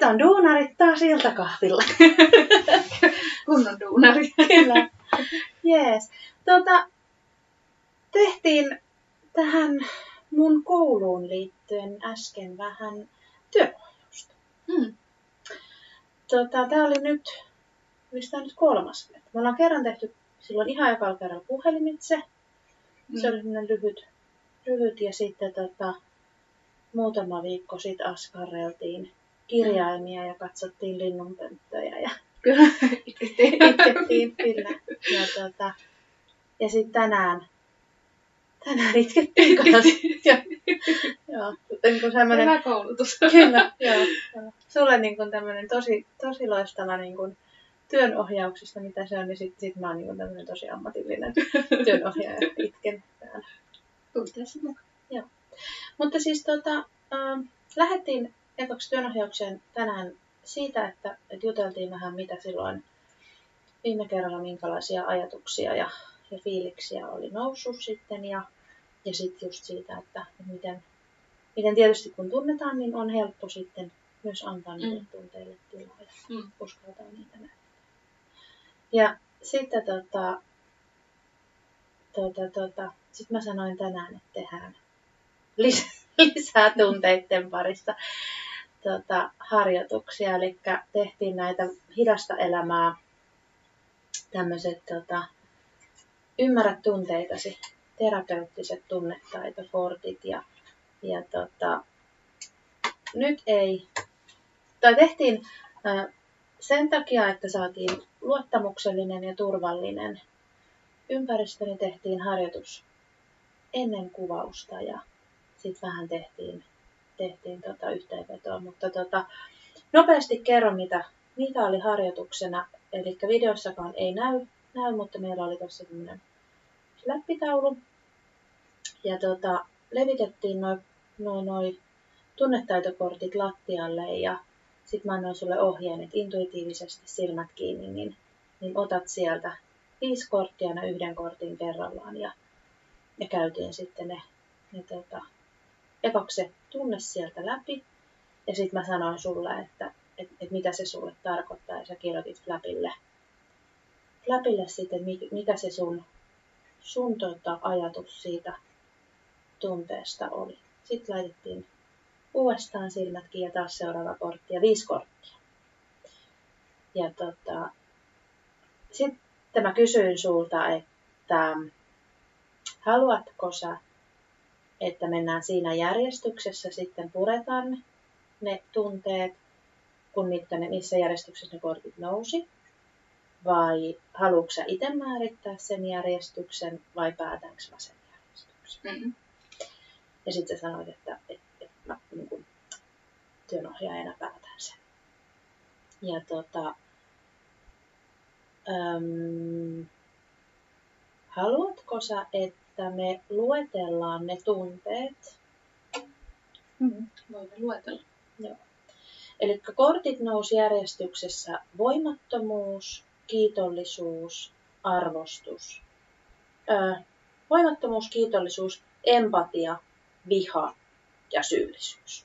Nyt on duunarit taas iltakahvilla. Kunnon duunari. Kyllä. Jees. Tota, tehtiin tähän mun kouluun liittyen äsken vähän työohjausta. Mm. Tota, tää oli nyt, mistä on nyt kolmas. Me ollaan kerran tehty silloin ihan ekalla kerralla puhelimitse. Se oli sellainen lyhyt, lyhyt ja sitten tota, muutama viikko sitten askarreltiin kirjaimia ja katsottiin linnunpönttöjä ja Kyllä. itkettiin kyllä. Ja, tota, ja sitten tänään, tänään itkettiin kanssa. Joo, niin kuin semmoinen, Hyvä koulutus. kyllä, joo, joo. Sulle niin kuin tämmöinen tosi, tosi loistava niin kuin työnohjauksesta, mitä se on, niin sit, sit mä oon niin kuin tämmöinen tosi ammatillinen työnohjaaja itken täällä. Tunteessa mukaan. Mutta siis tota, äh, lähdettiin ekaksi työnohjaukseen tänään siitä, että, että juteltiin vähän mitä silloin viime kerralla, minkälaisia ajatuksia ja, ja fiiliksiä oli noussut sitten ja, ja sitten just siitä, että miten, miten tietysti kun tunnetaan, niin on helppo sitten myös antaa niille Mm. tunteille tilaa ja Mm. uskaltaa niitä nähdä. Ja sitten tota, tota, tota, sit mä sanoin tänään, että tehdään lis- lisää tunteiden parissa tota, harjoituksia. Eli tehtiin näitä hidasta elämää, tämmöiset tota, ymmärrä tunteitasi, terapeuttiset tunnetaitokortit ja, ja tota, nyt ei, tai tehtiin ää, sen takia, että saatiin luottamuksellinen ja turvallinen ympäristö, niin tehtiin harjoitus ennen kuvausta ja sitten vähän tehtiin, tehtiin tota yhteenvetoa. Mutta tota, nopeasti kerron, mitä, mitä oli harjoituksena. Eli videossakaan ei näy, näy mutta meillä oli tuossa tämmöinen läppitaulu. Ja tota, levitettiin noin noi, noi tunnetaitokortit lattialle ja sitten mä annoin sulle ohjeen, että intuitiivisesti silmät kiinni, niin, niin otat sieltä viisi korttia aina yhden kortin kerrallaan ja, ja käytiin sitten ne, ne tota, ekaksi tunne sieltä läpi ja sitten mä sanoin sulle, että et, et mitä se sulle tarkoittaa ja sä kirjoitit läpille, läpille sitten, mi- mikä se sun, sun tota, ajatus siitä tunteesta oli. Sitten laitettiin uudestaan silmät kiinni ja taas seuraava kortti ja viisi korttia. Ja tota, sitten mä kysyin sulta, että haluatko sä, että mennään siinä järjestyksessä sitten puretaan ne tunteet, kun mitkä ne, missä järjestyksessä ne kortit nousi? Vai haluatko sä itse määrittää sen järjestyksen vai päätänkö mä sen järjestyksen? Mm. Ja sitten sä sanoit, että, että, että mä niin kuin, työnohjaajana päätän sen. Ja tota, äm, haluatko sä, että me luetellaan ne tunteet? Mm. Voimme luetella. Eli kortit nousi järjestyksessä voimattomuus, kiitollisuus, arvostus. Öö, voimattomuus, kiitollisuus, empatia, viha ja syyllisyys.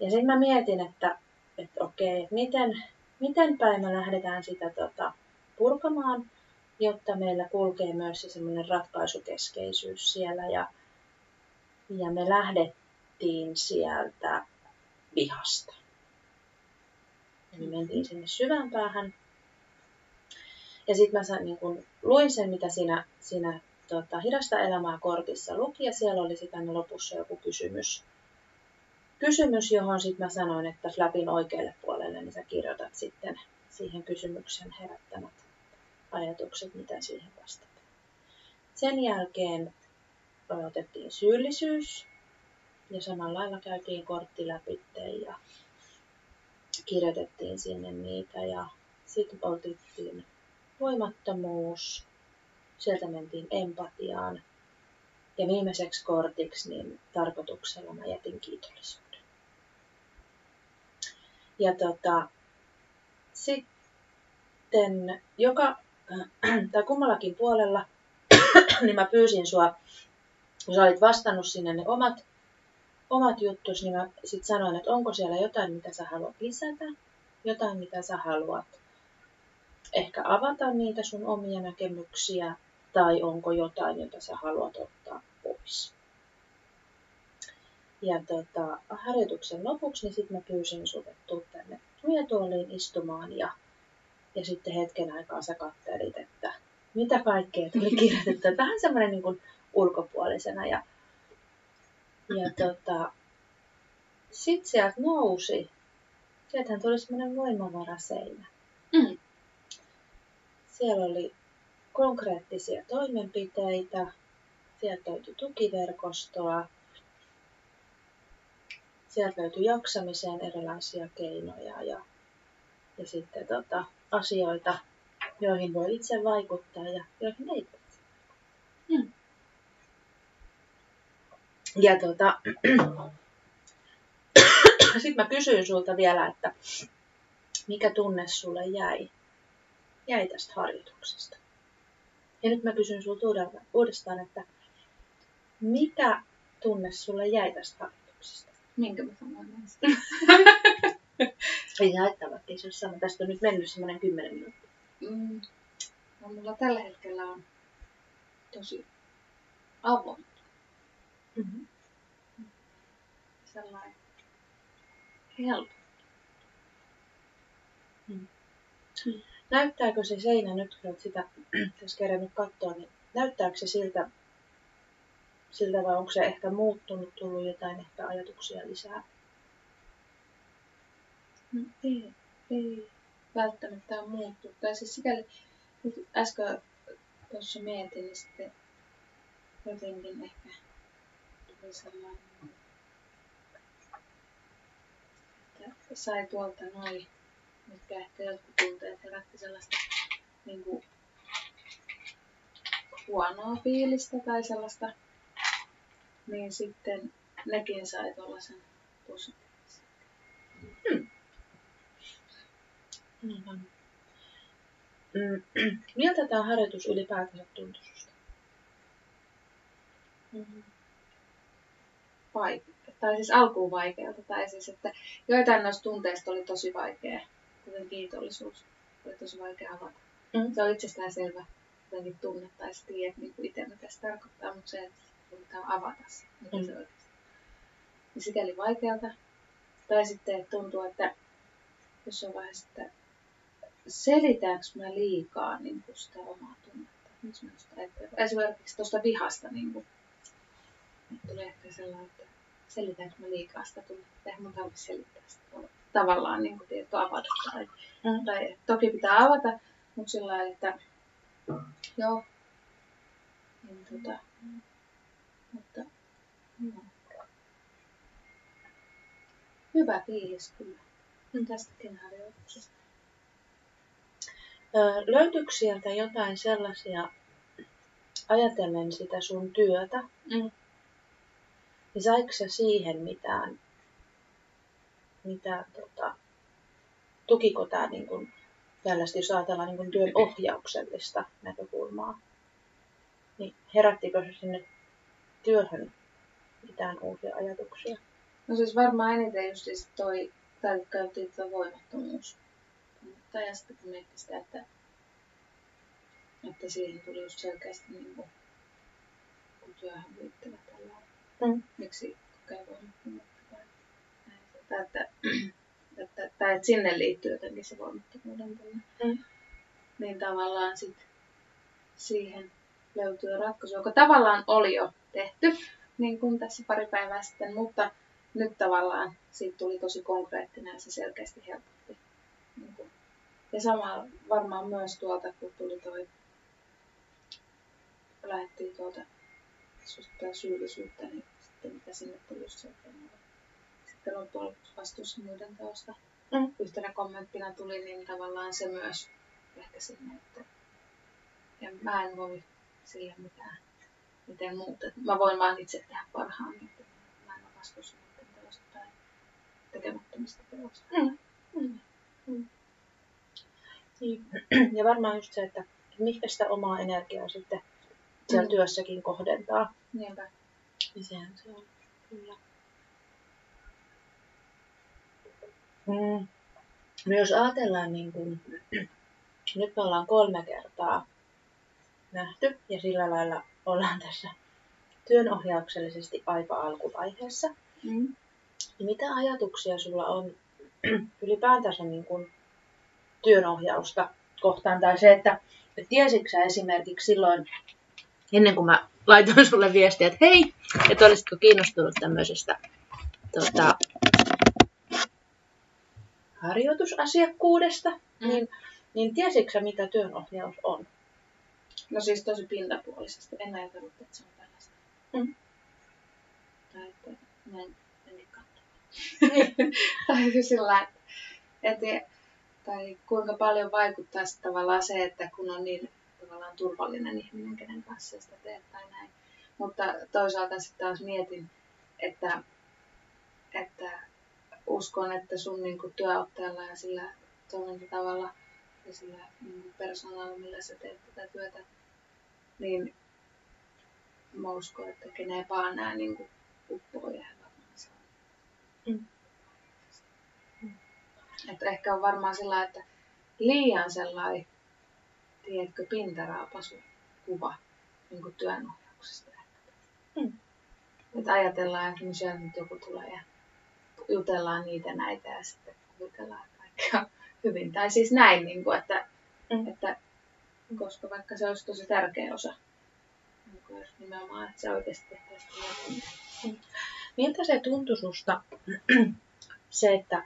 Ja sitten mä mietin, että, että okei, että miten, miten päin me lähdetään sitä tota, purkamaan, jotta meillä kulkee myös se semmoinen ratkaisukeskeisyys siellä. Ja, ja me lähdettiin sieltä vihasta. Eli mentiin sinne syvään päähän. Ja sitten mä sain, niin kun, luin sen, mitä siinä, siinä tota, hidasta elämää kortissa luki, ja siellä oli sitten lopussa joku kysymys, kysymys johon sitten mä sanoin, että flapin oikealle puolelle, niin sä kirjoitat sitten siihen kysymyksen herättämät ajatukset, mitä siihen vastataan. Sen jälkeen otettiin syyllisyys, ja samalla lailla käytiin kortti läpi ja kirjoitettiin sinne niitä ja sitten otettiin voimattomuus, sieltä mentiin empatiaan ja viimeiseksi kortiksi niin tarkoituksella mä jätin kiitollisuuden. Ja tota, sitten joka, tai kummallakin puolella, niin mä pyysin sua, kun sä olit vastannut sinne ne omat omat juttus, niin mä sitten sanoin, että onko siellä jotain, mitä sä haluat lisätä, jotain, mitä sä haluat ehkä avata niitä sun omia näkemyksiä, tai onko jotain, jota sä haluat ottaa pois. Ja tota, harjoituksen lopuksi niin sitten mä pyysin tuu tänne nojatuoliin istumaan ja, ja sitten hetken aikaa sä kattelit, että mitä kaikkea tuli kirjoitettu. Vähän semmoinen niin kuin ulkopuolisena. Ja, ja tota, sitten sieltä nousi, sieltähän tuli semmoinen voimavaraseinä. Mm. Siellä oli konkreettisia toimenpiteitä, sieltä löytyi tukiverkostoa, sieltä löytyi jaksamiseen erilaisia keinoja ja, ja sitten tota, asioita, joihin voi itse vaikuttaa ja joihin ei voi. Mm. Ja tota, sitten mä kysyin sulta vielä, että mikä tunne sulle jäi, jäi tästä harjoituksesta. Ja nyt mä kysyn sulta uudestaan, että mikä tunne sulle jäi tästä harjoituksesta? Minkä mä sanoin? Ei se haittaa, vaikka ei se sama. Tästä on nyt mennyt semmoinen kymmenen minuuttia. Mm. No, mulla tällä hetkellä on tosi avoin Mm-hmm. sellainen helppo. Näyttääkö se seinä nyt, kun olet sitä tässä kerännyt katsoa, niin näyttääkö se siltä, siltä vai onko se ehkä muuttunut, tullut jotain ehkä ajatuksia lisää? No, ei, ei välttämättä ole muuttunut. Tai siis sikäli, nyt äsken tuossa mietin, niin sitten jotenkin ehkä tuli sellainen, että sai tuolta noin, mitkä ehkä jotkut tunteet herätti sellaista niin kuin, huonoa fiilistä tai sellaista, niin sitten nekin sai tuollaisen positiivisen. Aivan. Mm, Miltä tämä harjoitus ylipäätänsä tuntui susta? Mm-hmm. Vaike- tai siis alkuun vaikealta, tai siis, että joitain noista tunteista oli tosi vaikea, kuten kiitollisuus, oli tosi vaikea avata. Mm. Se on itsestään selvä jotenkin tunne, tai sä tiedät niin kuin itse, mitä se tarkoittaa, mutta se, että pitää avata se, mitä Mm. se oikeasti niin sikäli vaikealta. Tai sitten että tuntuu, että jossain vaiheessa, että selitäänkö mä liikaa niin kuin sitä omaa tunnetta. Miksi mä sitä ajattelen? Esimerkiksi tuosta vihasta niin kuin, että tulee ehkä sellainen, että selitäänkö mä liikaa sitä tunnetta. Eihän mun tarvitse selittää sitä tavallaan niin kuin, tiedätkö, avata. Tai, Mm. tai toki pitää avata, mutta sillä lailla, että joo. Niin, tota, mutta joo. Hyvä fiilis kyllä tästäkin harjoituksesta. Löytyykö sieltä jotain sellaisia, ajatellen sitä sun työtä, Mm. niin saiko sä siihen mitään, mitään tota, tukiko tämä niin kun, tällaista, jos ajatellaan niin kun työn ohjauksellista näkökulmaa, niin herättikö se sinne työhön mitään uusia ajatuksia? No siis varmaan eniten just siis toi, tai käytiin tuo voimattomuus. Mutta ja sitten kun miettii sitä, että, että siihen tuli just selkeästi niin kuin, kun työhön liittyvä tällä Mm. miksi kokee voimattomuutta tai että, että, tai että sinne liittyy jotenkin se voimattomuuden tunne. Mm. Niin tavallaan sit siihen löytyy ratkaisu, joka tavallaan oli jo tehty, niin kuin tässä pari päivää sitten, mutta nyt tavallaan siitä tuli tosi konkreettinen ja se selkeästi helpotti. Ja sama varmaan myös tuolta, kun tuli toi, lähdettiin tuolta susta syyllisyyttä, niin sitten mitä sinne tuli sitten lopuksi vastuussa muiden teosta. Mm. Yhtenä kommenttina tuli, niin tavallaan se myös ehkä sinne, että en, mä en voi sille mitään, miten muut. Et mä voin vaan itse tehdä parhaani, että mä en ole vastuussa muiden teosta tai tekemättömistä teosta. Mm. Mm. Niin. Ja varmaan just se, että mihinkä sitä omaa energiaa sitten siellä Mm. työssäkin kohdentaa. Niinpä. Niin sehän se on. Kyllä. Mm. No jos ajatellaan, niin kuin, nyt me ollaan kolme kertaa nähty ja sillä lailla ollaan tässä työnohjauksellisesti aika alkuvaiheessa. Mm. Niin mitä ajatuksia sulla on ylipäätänsä niin kuin työnohjausta kohtaan? Tai se, että et tiesitkö esimerkiksi silloin, ennen kuin mä laitoin sulle viestiä, että hei, että olisitko kiinnostunut tämmöisestä tota, harjoitusasiakkuudesta, mm. niin, niin tiesitkö mitä työnohjaus on? No siis tosi pintapuolisesti. En ajatellut, että se on tällaista. Mm. Tai että mä en katsomaan. tai sillä että, että, tai kuinka paljon vaikuttaa sitten tavallaan se, että kun on niin tavallaan turvallinen ihminen, kenen kanssa sitä teet tai näin. Mutta toisaalta sitten taas mietin, että, että uskon, että sun niin kuin, työotteella ja sillä toimintatavalla ja sillä niin persoonalla, millä sä teet tätä työtä, niin mä uskon, että keneen vaan nämä niin kuin, uppoo. Mm. Että ehkä on varmaan sillä, että liian sellainen, tiedätkö, pintaraapasu kuva niin kuin työnohjauksesta. Mm. Että ajatellaan, että no nyt joku tulee ja jutellaan niitä näitä ja sitten kuvitellaan, että kaikki on hyvin. Tai siis näin, niin kuin, että, Mm. että koska vaikka se olisi tosi tärkeä osa, niin kuin jos nimenomaan, että se oikeasti tehtäisiin jotain. Miltä se tuntui susta se, että,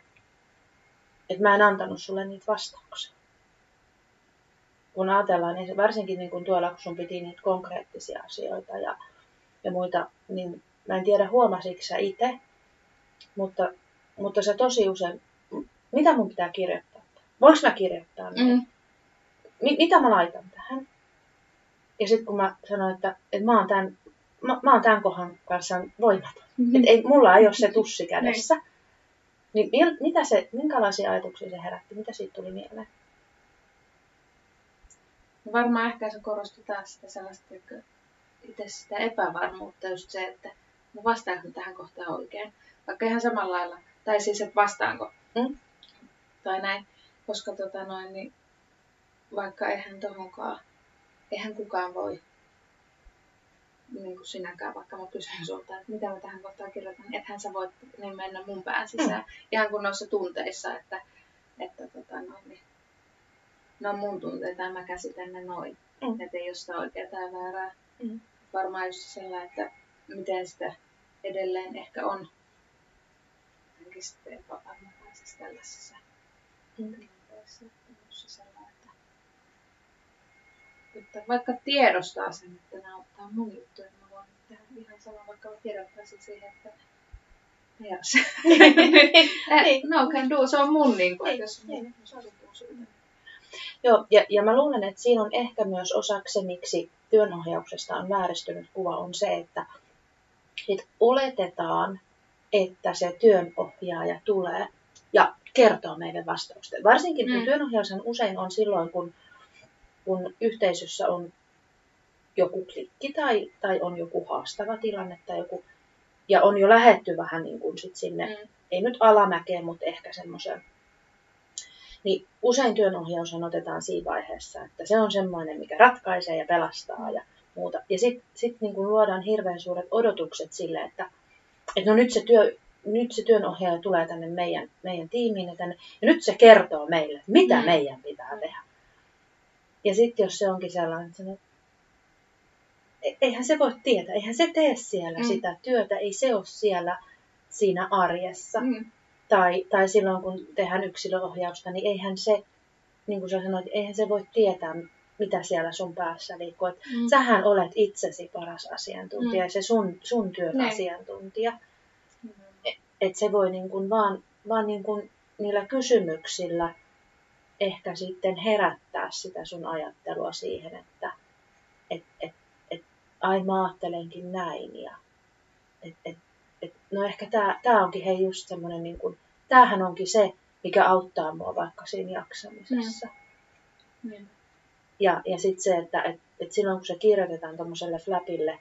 että mä en antanut sulle niitä vastauksia? Kun ajatellaan, niin varsinkin niin kun tuolla, kun sun piti niitä konkreettisia asioita ja, ja muita, niin mä en tiedä huomasitko sä itse, mutta, mutta se tosi usein, mitä mun pitää kirjoittaa? Voinko mä kirjoittaa? Mm. Mi- mitä mä laitan tähän? Ja sitten kun mä sanoin, että, että mä, oon tämän, mä, mä oon tämän kohan kanssa voimaton. Mm-hmm. Et ei, mulla ei ole se tussi kädessä. Niin mil, mitä se, minkälaisia ajatuksia se herätti? Mitä siitä tuli mieleen? No varmaan ehkä se korostui taas sitä sellaista että itse sitä epävarmuutta, just se, että no vastaanko tähän kohtaan oikein. Vaikka ihan samalla lailla, tai siis, että vastaanko. Mm. Tai näin, koska tota noin, niin vaikka eihän tohonkaan, eihän kukaan voi, niin kuin sinäkään, vaikka mä kysyn sulta, että mitä mä tähän kohtaan kirjoitan, niin ethän sä voit niin mennä mun pään sisään. Mm. Ihan kuin noissa tunteissa, että, että tota noin, niin, ne on mun tunteita ja mä käsitän ne noin. Mm. Että ei ole sitä oikeaa tai väärää. Mm. Varmaan just sellainen, että miten sitä edelleen ehkä on jotenkin sitten epävarmuudessa tällaisessa Mm. tilanteessa. että se sellainen, että, vaikka tiedostaa sen, että nämä, tämä on mun juttu, niin mä voin tehdä ihan sama, vaikka mä kirjoittaisin siihen, että Yes. Niin. no can do, se on mun niin kuin, Niin, jos niin. mun sovittuu syytä. Joo, ja, ja mä luulen, että siinä on ehkä myös osaksi se, miksi työnohjauksesta on vääristynyt kuva, on se, että, että oletetaan, että se työnohjaaja tulee ja kertoo meille vastaukset. Varsinkin kun Mm. työnohjaushan usein on silloin, kun, kun yhteisössä on joku klikki tai, tai on joku haastava tilanne tai joku, ja on jo lähetty vähän niin kuin sit sinne Mm. ei nyt alamäkeen, mutta ehkä semmoisen. Niin usein työnohjaushan otetaan siinä vaiheessa, että se on semmoinen, mikä ratkaisee ja pelastaa ja muuta. Ja sitten sit niin kuin luodaan hirveän suuret odotukset sille, että, että no nyt se, työ, nyt se työnohjaaja tulee tänne meidän, meidän tiimiin ja, tänne, ja nyt se kertoo meille, mitä Mm. meidän pitää tehdä. Ja sitten jos se onkin sellainen, että "E- eihän se voi tietää, eihän se tee siellä Mm. sitä työtä, ei se ole siellä siinä arjessa. Mm. Tai, tai silloin kun tehdään yksilöohjausta, niin eihän se, niin kuin sä sanoit, eihän se voi tietää, mitä siellä sun päässä liikkuu. Et Mm. Sähän olet itsesi paras asiantuntija Mm. ja se sun, sun työn Niin. asiantuntija. Että se voi niin kuin vaan, vaan niin kuin niillä kysymyksillä ehkä sitten herättää sitä sun ajattelua siihen, että et, et, et, ai mä ajattelenkin näin. Ja, et, et, et, no ehkä tämä tää onkin hei just semmoinen, niin kuin, tämähän onkin se, mikä auttaa mua vaikka siinä jaksamisessa. Niin. Ja, ja sitten se, että et, et silloin kun se kirjoitetaan tuommoiselle flapille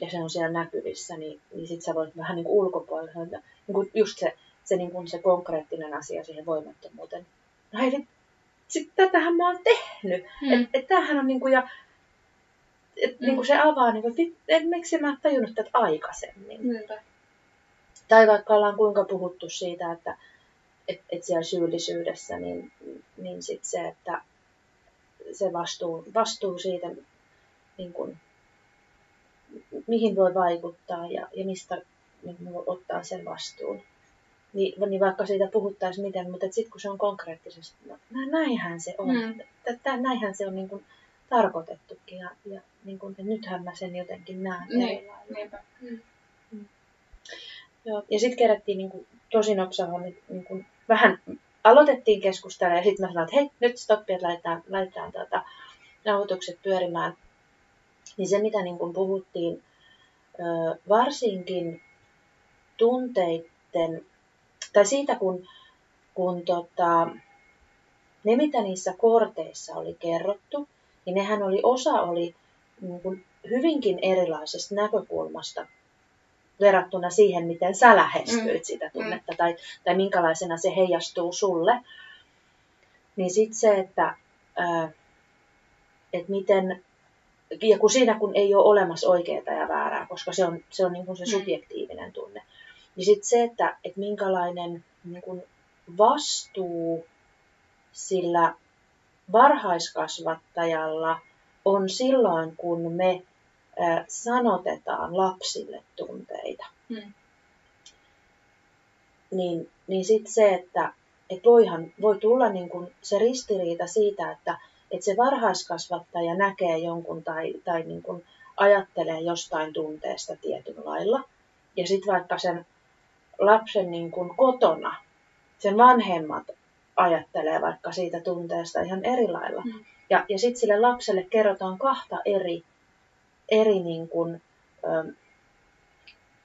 ja se on siellä näkyvissä, niin, niin sitten sä voit vähän niin kuin ulkopuolella niin kuin just se, se, niin kuin se konkreettinen asia siihen voimattomuuteen. Hei, sit tätähän mä oon tehnyt. Mm. Että et tämähän on niin kuin, ja et, mm. niin kuin se avaa, niin kuin, et, miksi mä en tajunnut tätä aikaisemmin. Mm. Tai vaikka ollaan kuinka puhuttu siitä, että et, et siellä syyllisyydessä, niin, niin sit se, että se vastuu, vastuu siitä, niin kuin, mihin voi vaikuttaa ja, ja mistä niin voi ottaa sen vastuun. Niin, niin vaikka siitä puhuttaisiin miten, mutta sitten kun se on konkreettisesti, no, näinhän se on. Mm. Tätä, näinhän se on niin kuin, tarkoitettukin ja, ja niin kuin, nythän mä sen jotenkin näen niin, lailla. Mm. Mm. Joo. Ja sitten kerättiin niin kuin, tosi nopsalla niin, niin kuin, vähän aloitettiin keskustella ja sitten mä sanoin, että hei, nyt stoppi, että laitetaan, laitetaan tuota, nauhoitukset pyörimään. Niin se, mitä niin kuin puhuttiin, varsinkin tunteiden, tai siitä kun, kun tota, ne, mitä niissä korteissa oli kerrottu, niin nehän oli, osa oli niin kuin hyvinkin erilaisesta näkökulmasta verrattuna siihen, miten sä lähestyit mm. sitä mm. tunnetta tai, tai minkälaisena se heijastuu sulle. Niin sitten se, että, ää, että miten, ja kun siinä kun ei ole olemassa oikeaa ja väärää, koska se on se, on niin kuin se mm. subjektiivinen tunne, niin sitten se, että, että minkälainen niin kuin vastuu sillä varhaiskasvattajalla on silloin, kun me sanotetaan lapsille tunteita. Hmm. Niin, niin sitten se, että et voihan, voi tulla niin kun se ristiriita siitä, että et se varhaiskasvattaja näkee jonkun tai, tai niin kun ajattelee jostain tunteesta tietyllä lailla. Ja sitten vaikka sen lapsen niin kun kotona, sen vanhemmat ajattelee vaikka siitä tunteesta ihan eri lailla. Mm. Ja, ja sitten sille lapselle kerrotaan kahta eri eri niin kuin, ö,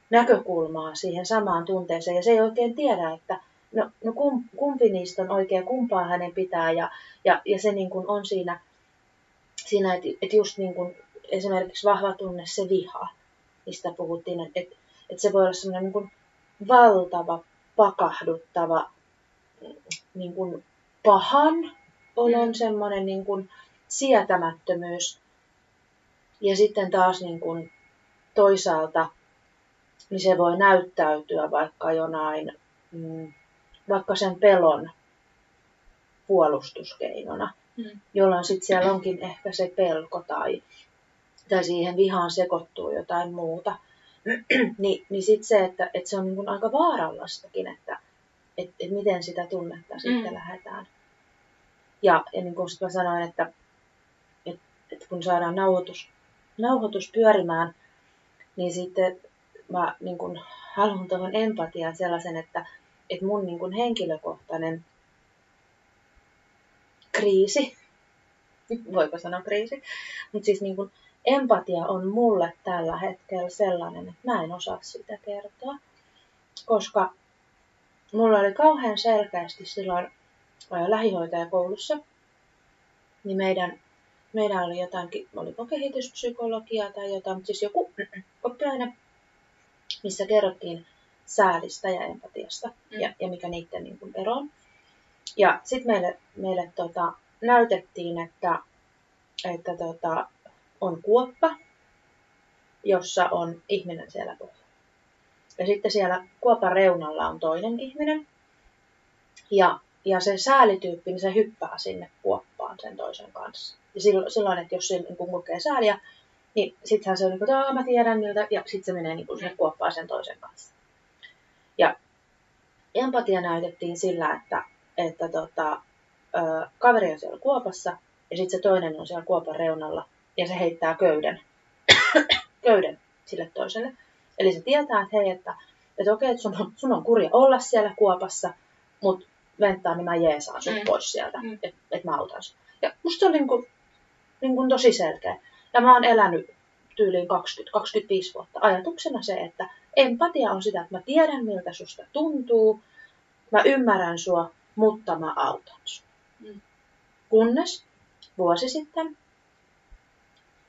näkökulmaa siihen samaan tunteeseen. Ja se ei oikein tiedä, että no, no kumpi niistä on oikein, kumpaa hänen pitää. Ja, ja, ja se niin kuin on siinä, siinä että, että just niin kuin esimerkiksi vahva tunne, se viha, mistä puhuttiin, että, että, että se voi olla semmoinen niin kuin valtava, pakahduttava niin kuin pahan olon mm. semmoinen niin kuin sietämättömyys, ja sitten taas niin kuin toisaalta niin se voi näyttäytyä vaikka jonain, mm, vaikka sen pelon puolustuskeinona, mm. jolloin sitten siellä onkin ehkä se pelko tai, tai siihen vihaan sekoittuu jotain muuta. niin sitten se, että, että se on niin kuin aika vaarallastakin, että et, et miten sitä tunnetta mm. sitten lähdetään. Ja, ja niin kuin mä sanoin, että, että, että kun saadaan nauhoitus nauhoitus pyörimään, niin sitten mä niin kun, haluan tuohon empatiaan sellaisen, että, että mun niin kun, henkilökohtainen kriisi, voiko sanoa kriisi, mutta siis niin kun, empatia on mulle tällä hetkellä sellainen, että mä en osaa sitä kertoa, koska mulla oli kauhean selkeästi silloin lähihoitajakoulussa, niin meidän meillä oli jotain, oliko kehityspsykologiaa tai jotain, mutta siis joku oppiaine, missä kerrottiin säälistä ja empatiasta mm. ja, ja mikä niiden niin kuin ero on. Ja sitten meille, meille tota, näytettiin, että, että tota, on kuoppa, jossa on ihminen siellä pohjalla. Ja sitten siellä kuopan reunalla on toinen ihminen. Ja, ja se säälityyppi, niin se hyppää sinne kuoppaan sen toisen kanssa. Ja silloin, silloin että jos se niin kokee sääliä, niin sittenhän se on niin kuin, että mä tiedän niiltä, ja sitten se menee niin kuin sinne kuoppaan sen toisen kanssa. Ja empatia näytettiin sillä, että, että tota, ö, kaveri on siellä kuopassa, ja sitten se toinen on siellä kuopan reunalla, ja se heittää köyden, köyden sille toiselle. Eli se tietää, että hei, että, että okei, että sun on, sun on kurja olla siellä kuopassa, mutta venttaa, niin mä jeesaan sut mm. pois sieltä, mm. että et mä autan sut. Ja musta se oli niin kuin, niin kuin tosi selkeä. Ja mä oon elänyt tyyliin 20-25 vuotta ajatuksena se, että empatia on sitä, että mä tiedän miltä susta tuntuu, mä ymmärrän sua, mutta mä autan sua. Mm. Kunnes vuosi sitten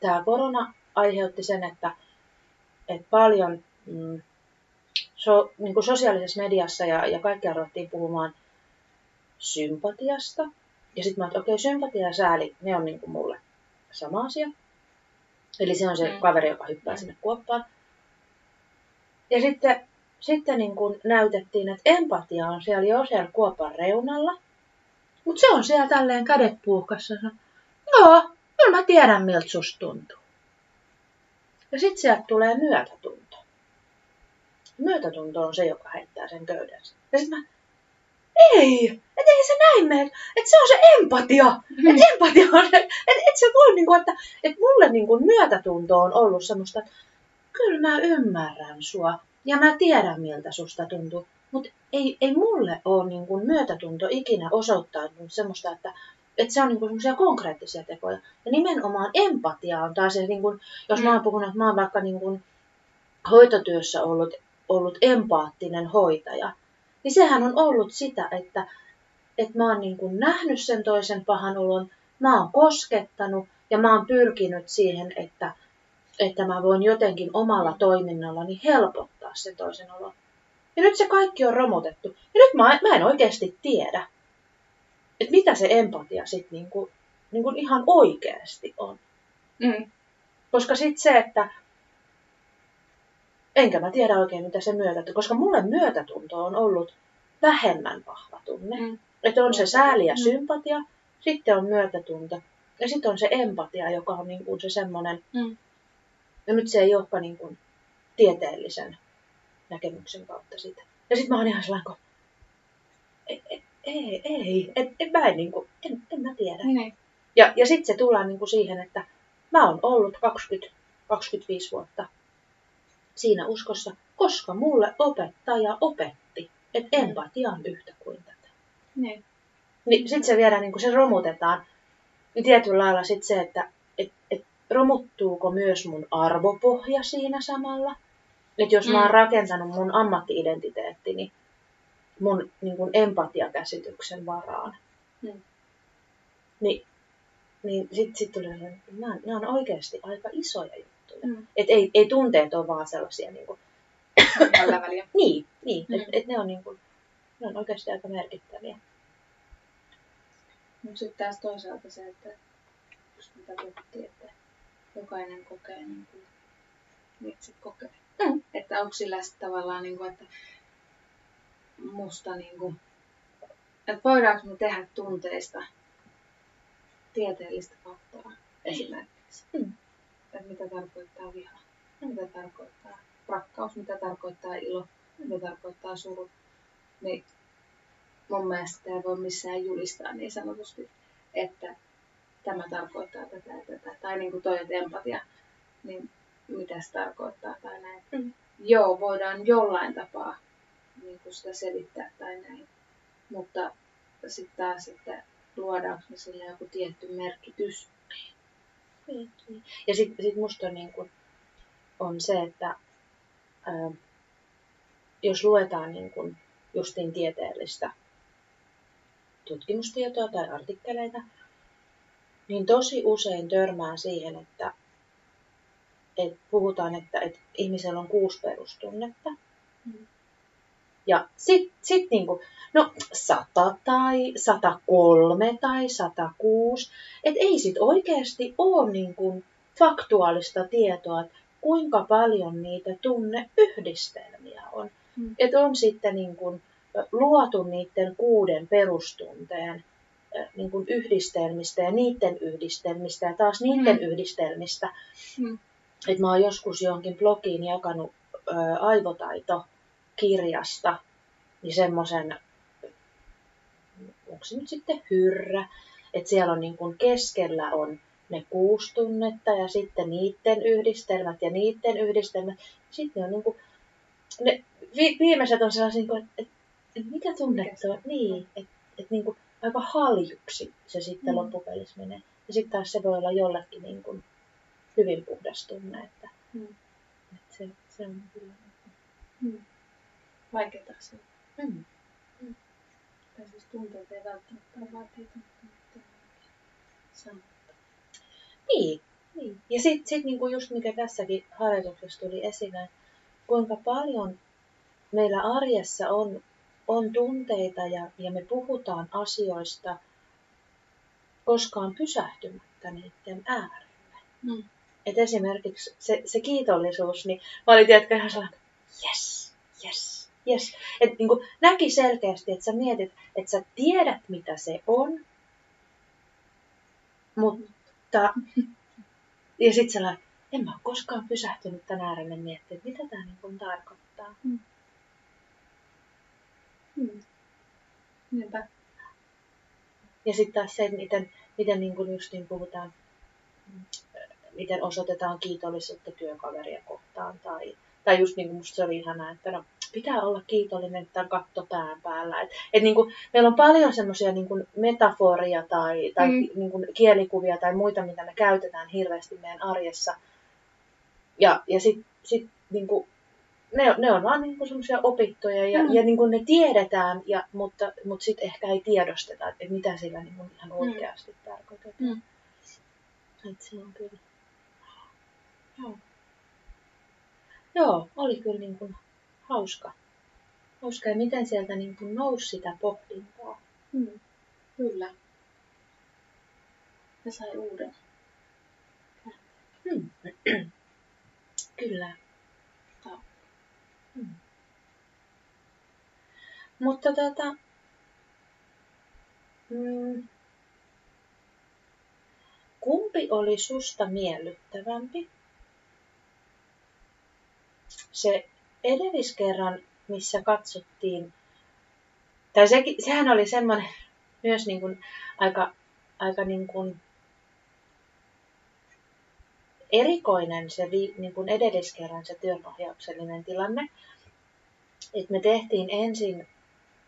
tämä korona aiheutti sen, että, että paljon mm, so, niin kuin sosiaalisessa mediassa ja, ja kaikkea ruvettiin puhumaan sympatiasta. Ja sitten mä että okei, okay, sympatia ja sääli, ne on niin kuin mulle sama asia. Eli se on se mm. kaveri, joka hyppää mm. sinne kuoppaan. Ja sitten, sitten niin kuin näytettiin, että empatia on siellä jo siellä kuopan reunalla. Mutta se on siellä tälleen kädet puuhkassa. Joo, kyllä mä tiedän miltä susta tuntuu. Ja sitten sieltä tulee myötätunto. Myötätunto on se, joka heittää sen köyden. Ja sitten mä, ei, että ei se näin mene, että se on se empatia. Mm. Että empatia on se, että et se voi, niinku, että et mulle niinku myötätunto on ollut semmoista, että kyllä mä ymmärrän sua ja mä tiedän miltä susta tuntuu. Mutta ei, ei mulle ole niinku myötätunto ikinä osoittanut semmoista, että että se on niinku semmoisia konkreettisia tekoja. Ja nimenomaan empatia on taas se, niinku, jos mä oon mm. puhunut, että mä oon vaikka niinku hoitotyössä ollut, ollut empaattinen hoitaja, niin sehän on ollut sitä, että, että mä oon niinku nähnyt sen toisen pahan olon, mä oon koskettanut ja mä oon pyrkinyt siihen, että, että mä voin jotenkin omalla toiminnallani helpottaa sen toisen olon. Ja nyt se kaikki on romutettu. Ja nyt mä, mä en oikeasti tiedä, että mitä se empatia sitten niinku, niinku ihan oikeasti on. Mm. Koska sitten se, että enkä mä tiedä oikein mitä se myötätunto, koska mulle myötätunto on ollut vähemmän vahva tunne. Mm. Että on se sääli ja mm. sympatia, sitten on myötätunto ja sitten on se empatia, joka on niinku se semmoinen, mm. ja nyt se ei olekaan niinku tieteellisen näkemyksen kautta sitä. Ja sitten mä oon ihan sellainen, ei, ei, ei, et, et mä en, niin kuin, en, en mä tiedä. Niin. Ja, ja sitten se tullaan niin kuin siihen, että mä oon ollut 20, 25 vuotta siinä uskossa, koska mulle opettaja opetti, että niin. empatia on yhtä kuin tätä. Niin. Niin sitten se vielä niin kuin se romutetaan. Niin tietyllä lailla sitten se, että et, et romuttuuko myös mun arvopohja siinä samalla. Että jos mm. mä oon mm. rakentanut mun ammattiidentiteettini mun niin kuin empatiakäsityksen varaan. Mm. Niin, niin sitten sit tuli että nämä, nämä on oikeasti aika isoja juttuja. Mm. Et ei, ei tunteet ole vaan sellaisia niin kuin, väliä. niin, niin mm. että et ne, on, niin kuin, ne on oikeasti aika merkittäviä. No sitten taas toisaalta se, että just mitä puhuttiin, että jokainen kokee niin kuin itse kokee. Mm. Että onko sillä tavallaan, niin kuin, että musta niin kuin, että voidaanko me tehdä tunteista tieteellistä faktaa esimerkiksi. Mm. Että mitä tarkoittaa viha, mitä tarkoittaa rakkaus, mitä tarkoittaa ilo, mitä tarkoittaa suru. Niin mun mielestä ei voi missään julistaa niin sanotusti, että tämä tarkoittaa tätä ja tätä. Tai niin kuin toi, että empatia, niin mitä se tarkoittaa tai näin. Mm. Joo, voidaan jollain tapaa niin kuin sitä selittää tai näin. Mutta sitten taas, että luodaanko me sille joku tietty merkitys. Niin. Ja sitten sit musta on, niin kuin, on se, että ää, jos luetaan niin kuin justiin tieteellistä tutkimustietoa tai artikkeleita, niin tosi usein törmää siihen, että, että puhutaan, että, että ihmisellä on kuusi perustunnetta. Mm. Ja sitten sit niinku, no 100 tai 103 tai 106. Että ei sit oikeasti ole niinku faktuaalista tietoa, että kuinka paljon niitä tunneyhdistelmiä on. Hmm. Että on sitten niinku luotu niiden kuuden perustunteen niin kuin yhdistelmistä ja niiden yhdistelmistä ja taas niiden hmm. yhdistelmistä. Hmm. Että mä oon joskus johonkin blogiin jakanut aivotaito kirjasta, niin semmoisen, onko se nyt sitten hyrrä, että siellä on niin kuin keskellä on ne kuusi tunnetta ja sitten niiden yhdistelmät ja niiden yhdistelmät. Sitten ne on niin kuin, ne vi, viimeiset on sellaisia, niin että et, et mikä tunne se on? Niin, että et niin kuin aika haljuksi se sitten mm. loppupelissä menee. Ja sitten taas se voi olla jollekin niin kuin hyvin puhdas tunne, että, mm. että se, se on kyllä. Mm vaikeita asioita. Mm. Mm. Tai siis tunteet ei välttämättä ole vaikeita, mutta sanotta. Niin, niin. Ja sitten sit niinku just mikä tässäkin harjoituksessa tuli esille, kuinka paljon meillä arjessa on, on tunteita ja, ja me puhutaan asioista koskaan pysähtymättä niiden äärelle. Mm. Et esimerkiksi se, se kiitollisuus, niin mä olin tiedätkö ihan sellainen, yes, yes, yes. Että niin näki selkeästi, että sä mietit, että sä tiedät mitä se on, mutta ja sitten sellainen, en mä ole koskaan pysähtynyt tämän äärelle miettimään, että mitä tämä niin tarkoittaa. Mm. Mm. Niinpä. Ja sitten taas se, miten, miten niin kuin justiin puhutaan, miten osoitetaan kiitollisuutta työkaveria kohtaan. Tai, tai just niin kuin musta se oli ihanaa, että no, pitää olla kiitollinen tämän katto pään päällä. Et, et niin kuin, meillä on paljon semmoisia niin metaforia tai, tai mm. niin kuin kielikuvia tai muita, mitä me käytetään hirveästi meidän arjessa. Ja, ja sitten sit, niin kuin, ne, ne on vaan niin semmoisia opittuja ja, mm. ja niin kuin ne tiedetään, ja, mutta, mutta sitten ehkä ei tiedosteta, että mitä sillä niin kuin ihan mm. oikeasti mm. tarkoitetaan. Mm. Että se on kyllä. Joo. Joo, oli kyllä niin kuin hauska. Hauska ja miten sieltä niin kuin nousi sitä pohdintaa. Mm. Kyllä. Ja sai uuden. Hmm. Kyllä. Hmm. Mutta tota, mm, kumpi oli susta miellyttävämpi? Se edelliskerran, missä katsottiin, tai se, sehän oli semmoinen myös niin kuin aika, aika niin kuin erikoinen se niin kuin edelliskerran se työnohjauksellinen tilanne. Et me tehtiin ensin,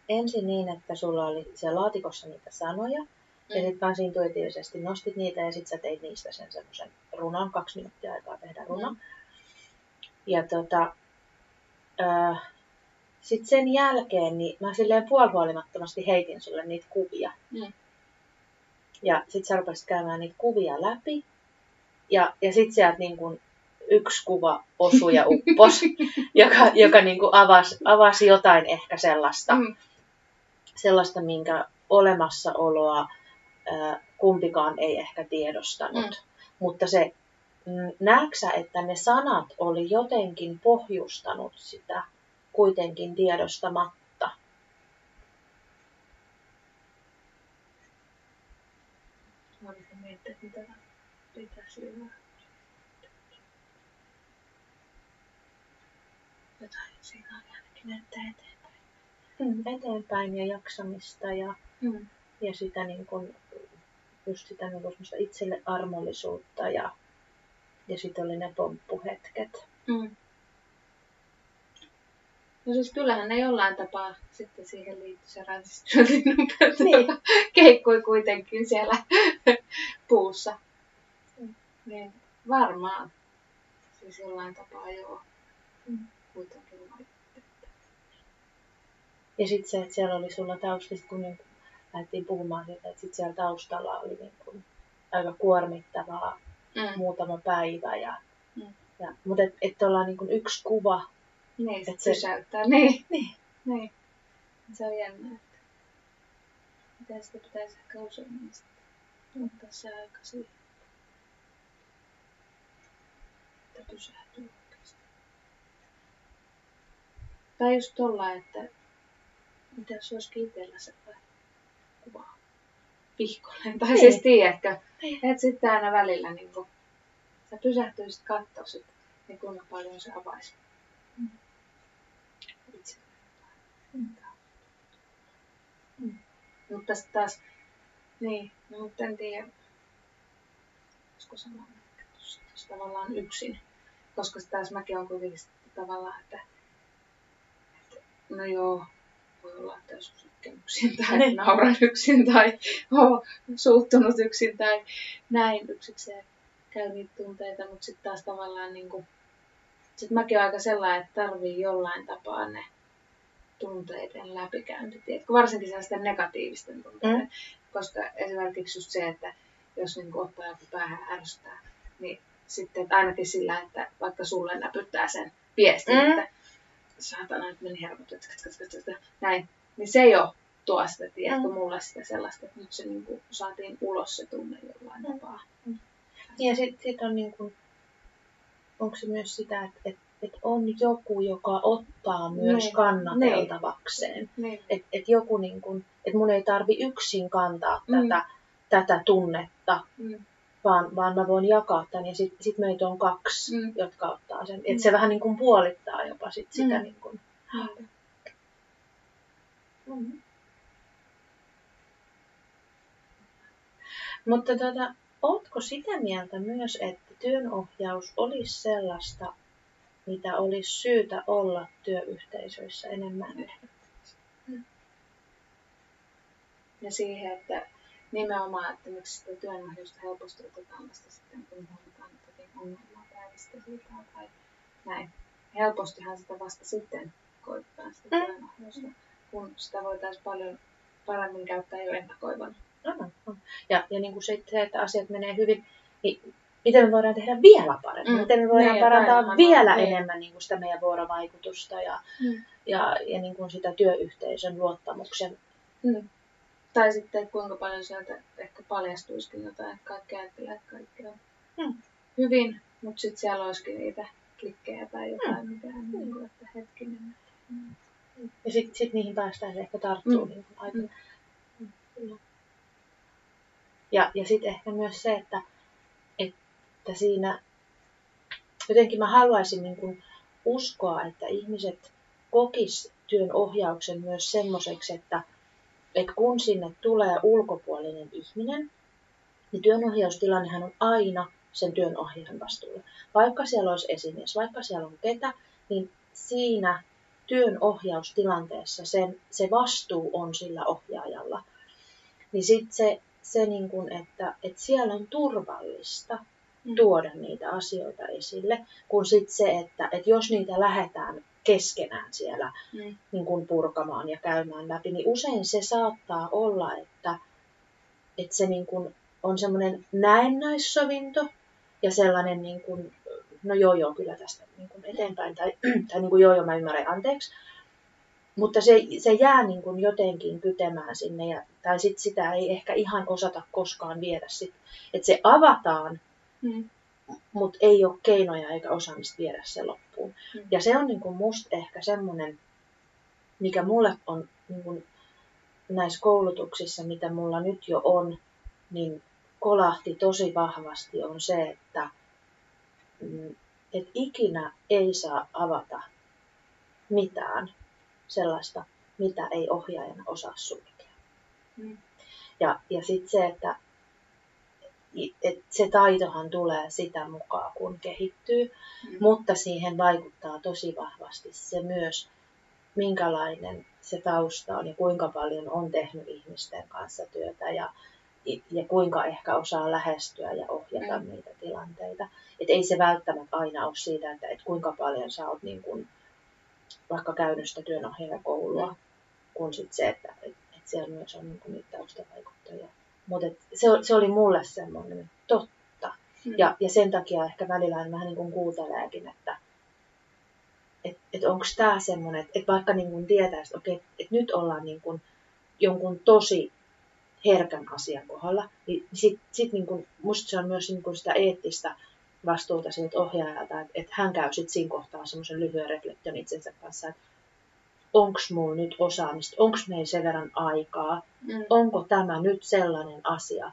ensin niin, että sulla oli siellä laatikossa niitä sanoja, mm. ja sitten vaan intuitiivisesti nostit niitä ja sitten sä teit niistä sen semmoisen runon, kaksi minuuttia aikaa tehdä runo. Mm. Ja tota, äh, sitten sen jälkeen niin mä silleen puolihuolimattomasti heitin sulle niitä kuvia. Mm. Ja sitten sä rupesit käymään niitä kuvia läpi. Ja, ja sitten sieltä niin kun yksi kuva osui ja uppos, joka, joka niin kuin avasi, avasi jotain ehkä sellaista, mm. sellaista minkä olemassaoloa ää, kumpikaan ei ehkä tiedostanut. Mm. Mutta se, näetkö että ne sanat oli jotenkin pohjustanut sitä kuitenkin tiedostamatta? Mä miettiä, mitä pitäisi. Jotain siinä on ainakin näyttää eteenpäin. Mm, eteenpäin ja jaksamista ja, mm. ja sitä niin kuin, just sitä niin kuin itselle armollisuutta ja, ja sitten oli ne pomppuhetket. Mm. No siis kyllähän ne jollain tapaa sitten siihen liittyy se ransistyötin niin. keikkui kuitenkin siellä puussa. Niin varmaan. Siis jollain tapaa joo. Mm. Kuitenkin Ja sitten se, että siellä oli sulla taustasta, kun nyt lähdettiin puhumaan siitä, että sitten siellä taustalla oli niin kuin aika kuormittavaa mm. muutama päivä. Ja, mm. ja, mutta että et ollaan niin kuin yksi kuva. Niin, se pysäyttää. Niin. niin. niin. Se on jännä, että miten sitä pitäisi ehkä useammin sitten ottaa se aika siihen. että pysähtyy oikeasti. Tai just tuolla, että mitä jos olisikin itsellä sellainen kuva pihkonen. Tai niin. siis tiedätkö, niin. että sitten aina välillä niin kun, sä pysähtyisit katsoa sit, niin kuinka paljon se avaisi. Mm. Itse. Mm. Mm. Mutta sitten taas, niin, no, mutta en tiedä, olisiko sama merkitys tavallaan yksin koska taas mäkin olen kuitenkin tavallaan, että, että no joo, voi olla, että joskus yksin tai nauran yksin tai suuttunut yksin tai näin yksikseen käy niitä tunteita, mutta sitten taas tavallaan niin kuin, sit mäkin olen aika sellainen, että tarvii jollain tapaa ne tunteiden läpikäynti, tiedätkö? varsinkin sellaisten negatiivisten tunteiden, mm. koska esimerkiksi just se, että jos niin ottaa joku päähän ärsyttää, niin sitten että ainakin sillä, että vaikka sulle näpyttää sen viestin, mm. että saatana, nyt meni tsk, näin. Niin se jo tuo sitä, tiedätkö, Mm. mulle sitä sellaista, että nyt se niin kuin, saatiin ulos se tunne jollain Mm. tapaa. Ja sitten sit on niin kuin, onko se myös sitä, että et, et on joku, joka ottaa myös Niin. kannateltavakseen. Niin. Että et joku niin kuin, että mun ei tarvi yksin kantaa Mm. tätä, tätä tunnetta, Mm. Vaan, vaan mä voin jakaa tämän ja sitten sit meitä on kaksi, Mm. jotka ottaa sen. Mm. Että se vähän niin kuin puolittaa jopa sit sitä Mm. niin kuin. Niinpä. Mm. Mutta tota, ootko sitä mieltä myös, että työnohjaus olisi sellaista, mitä olisi syytä olla työyhteisöissä enemmän? Ja siihen, että nimenomaan, että miksi sitä työnohjausta helposti otetaan vasta sitten, kun huomataan jotakin ongelmaa päivistä siitä tai näin. Helpostihan sitä vasta sitten koittaa sitä Mm. työnohjausta, kun sitä voitaisiin paljon paremmin käyttää jo ennakoivana. Aivan, on. Ja, ja niin kuin se, se, että asiat menee hyvin, niin miten me voidaan tehdä vielä paremmin? Mm. Miten me voidaan Niin, parantaa aivan, vielä niin. enemmän niin kuin sitä meidän vuorovaikutusta ja, Mm. ja, ja niin kuin sitä työyhteisön luottamuksen. Mm. Tai sitten, että kuinka paljon sieltä ehkä paljastuisikin jotain, että kaikki ajattelee, että kaikki on Mm. hyvin, mutta sitten siellä olisikin niitä klikkejä tai jotain, mikä on niin kuin, että hetkinen. Mm. Ja sitten sit niihin päästään ehkä tarttuu Mm. niin aika. Mm. Ja, ja sitten ehkä myös se, että, että siinä jotenkin mä haluaisin niin kuin uskoa, että ihmiset kokis työn ohjauksen myös semmoiseksi, että, että kun sinne tulee ulkopuolinen ihminen, niin työnohjaustilannehan on aina sen työnohjaajan vastuulla. Vaikka siellä olisi esimies, vaikka siellä on ketä, niin siinä työnohjaustilanteessa sen, se vastuu on sillä ohjaajalla. Niin sitten se, se niin kun, että, että siellä on turvallista Mm. tuoda niitä asioita esille, kun sitten se, että, että jos niitä lähdetään keskenään siellä Mm. niin kuin purkamaan ja käymään läpi, niin usein se saattaa olla, että, että se niin kuin on semmoinen näennäissovinto ja sellainen, niin kuin, no joo joo, kyllä tästä niin kuin eteenpäin, tai, tai niin kuin joo joo, mä ymmärrän, anteeksi. Mutta se, se jää niin kuin jotenkin kytemään sinne, ja, tai sit sitä ei ehkä ihan osata koskaan viedä. Sit. Että se avataan, Mm. Mutta ei ole keinoja eikä osaamista viedä se loppuun. Mm. Ja se on niin kuin musta ehkä semmoinen, mikä mulle on niin kuin näissä koulutuksissa, mitä mulla nyt jo on, niin kolahti tosi vahvasti on se, että mm, et ikinä ei saa avata mitään sellaista, mitä ei ohjaajana osaa sulkea. Mm. Ja, ja sitten se, että et se taitohan tulee sitä mukaan, kun kehittyy, Mm. mutta siihen vaikuttaa tosi vahvasti se myös, minkälainen se tausta on ja kuinka paljon on tehnyt ihmisten kanssa työtä ja, ja kuinka ehkä osaa lähestyä ja ohjata Mm. niitä tilanteita. Et ei se välttämättä aina ole siitä, että et kuinka paljon sä oot niin kun, vaikka käynyt sitä työnohjaajakoulua, Mm. kun sit se, että et, et siellä myös on niin kun niitä taustavaikuttajia. Mutta se, se oli mulle semmoinen, totta. Mm. Ja, ja sen takia ehkä välillä aina vähän niin kuin kuunteleekin, että et, et onko tämä semmoinen, että et vaikka niin kuin tietää, että okei, et nyt ollaan niin kuin jonkun tosi herkän asian kohdalla, niin sit, sit niin kuin, musta se on myös niin kuin sitä eettistä vastuuta siltä ohjaajalta, että, että hän käy sitten siinä kohtaa semmoisen lyhyen reflektion itsensä kanssa, että onko mulla nyt osaamista, onko meillä sen verran aikaa, Mm. onko tämä nyt sellainen asia,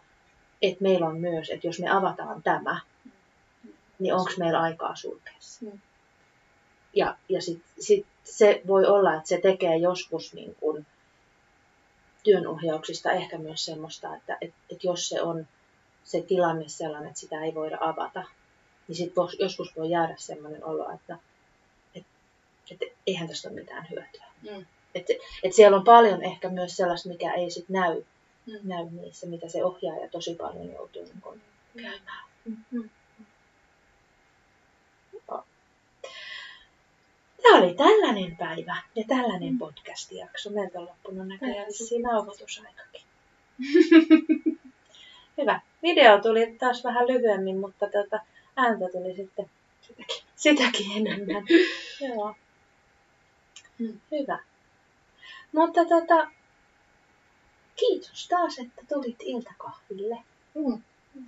että meillä on myös, että jos me avataan tämä, niin onko meillä aikaa sulkea se? Mm. Ja, ja sit, sit se voi olla, että se tekee joskus niin kun työnohjauksista ehkä myös semmoista, että et, et jos se on se tilanne sellainen, että sitä ei voida avata, niin sit voi, joskus voi jäädä semmoinen olo, että et, et, eihän tästä ole mitään hyötyä. Mm. Et, et siellä on paljon ehkä myös sellaista, mikä ei sit näy, Mm. näy niissä, mitä se ohjaaja tosi paljon joutuu niin kun käymään. Mm. Tämä oli tällainen päivä ja tällainen Mm. podcast-jakso. Meiltä on loppunut näköjään vissiin nauhoitusaikakin. Hyvä. Video tuli taas vähän lyhyemmin, mutta tota, ääntä tuli sitten sitäkin, sitäkin enemmän. Joo. Hyvä. Mutta tota, kiitos taas, että tulit iltakahville. Mm.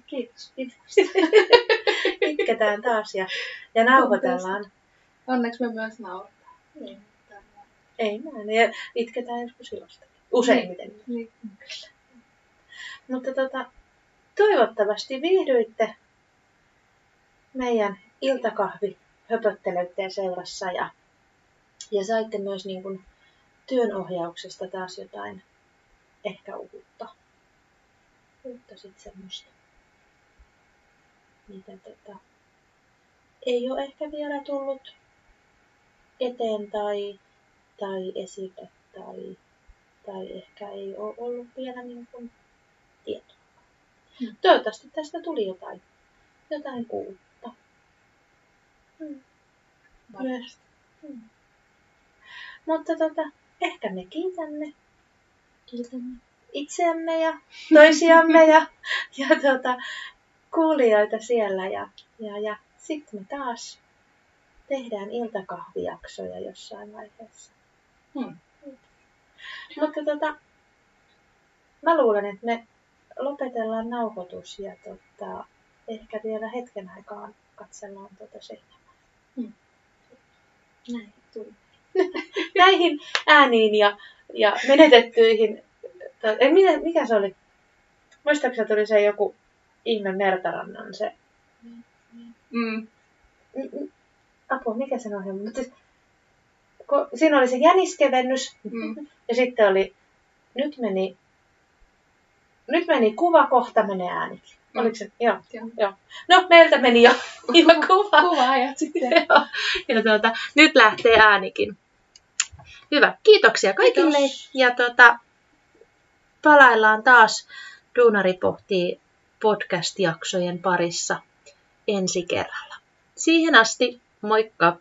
Kiitos. Itketään taas ja, ja nauhoitellaan. Onneksi me myös. Ei mitään. Ei näin. Ja itketään joskus ilosta. Useimmiten. Niin. Mutta tota, toivottavasti viihdyitte meidän iltakahvi höpöttelyiden seurassa ja, ja saitte myös niin kuin työnohjauksesta taas jotain ehkä uutta. Uutta sitten semmoista. Mitä tota, ei ole ehkä vielä tullut eteen tai, tai esille tai, tai ehkä ei ole ollut vielä niin kuin tietoa. Hmm. Toivottavasti tästä tuli jotain, jotain uutta. Hmm. Myös. Hmm. Mutta tota, ehkä me kiitämme Kiitämme. itseämme ja toisiamme ja, ja tota, kuulijoita siellä. Ja, ja, ja sitten me taas tehdään iltakahvijaksoja jossain vaiheessa. Hmm. Mutta tota, mä luulen, että me lopetellaan nauhoitus ja tota, ehkä vielä hetken aikaa katsellaan tuota seinää. Hmm. Näin tuli. Näihin ääniin ja, ja menetettyihin. Ei, mikä, mikä se oli? Muistaakseni tuli se joku ihme Mertarannan se. Mm. Apua, mikä sen ohjelma? Mutta siis, kun siinä oli se jäniskevennys Mm. ja sitten oli, nyt meni, nyt meni kuva, kohta menee äänikin. Mm. Oliko se? Joo. Joo. joo. No, meiltä meni jo, jo kuva. Kuvaajat sitten. Joo. Ja tuota, nyt lähtee äänikin. Hyvä. Kiitoksia kaikille. Kiitos. Ja tuota, palaillaan taas Duunari pohtii podcast-jaksojen parissa ensi kerralla. Siihen asti, moikka!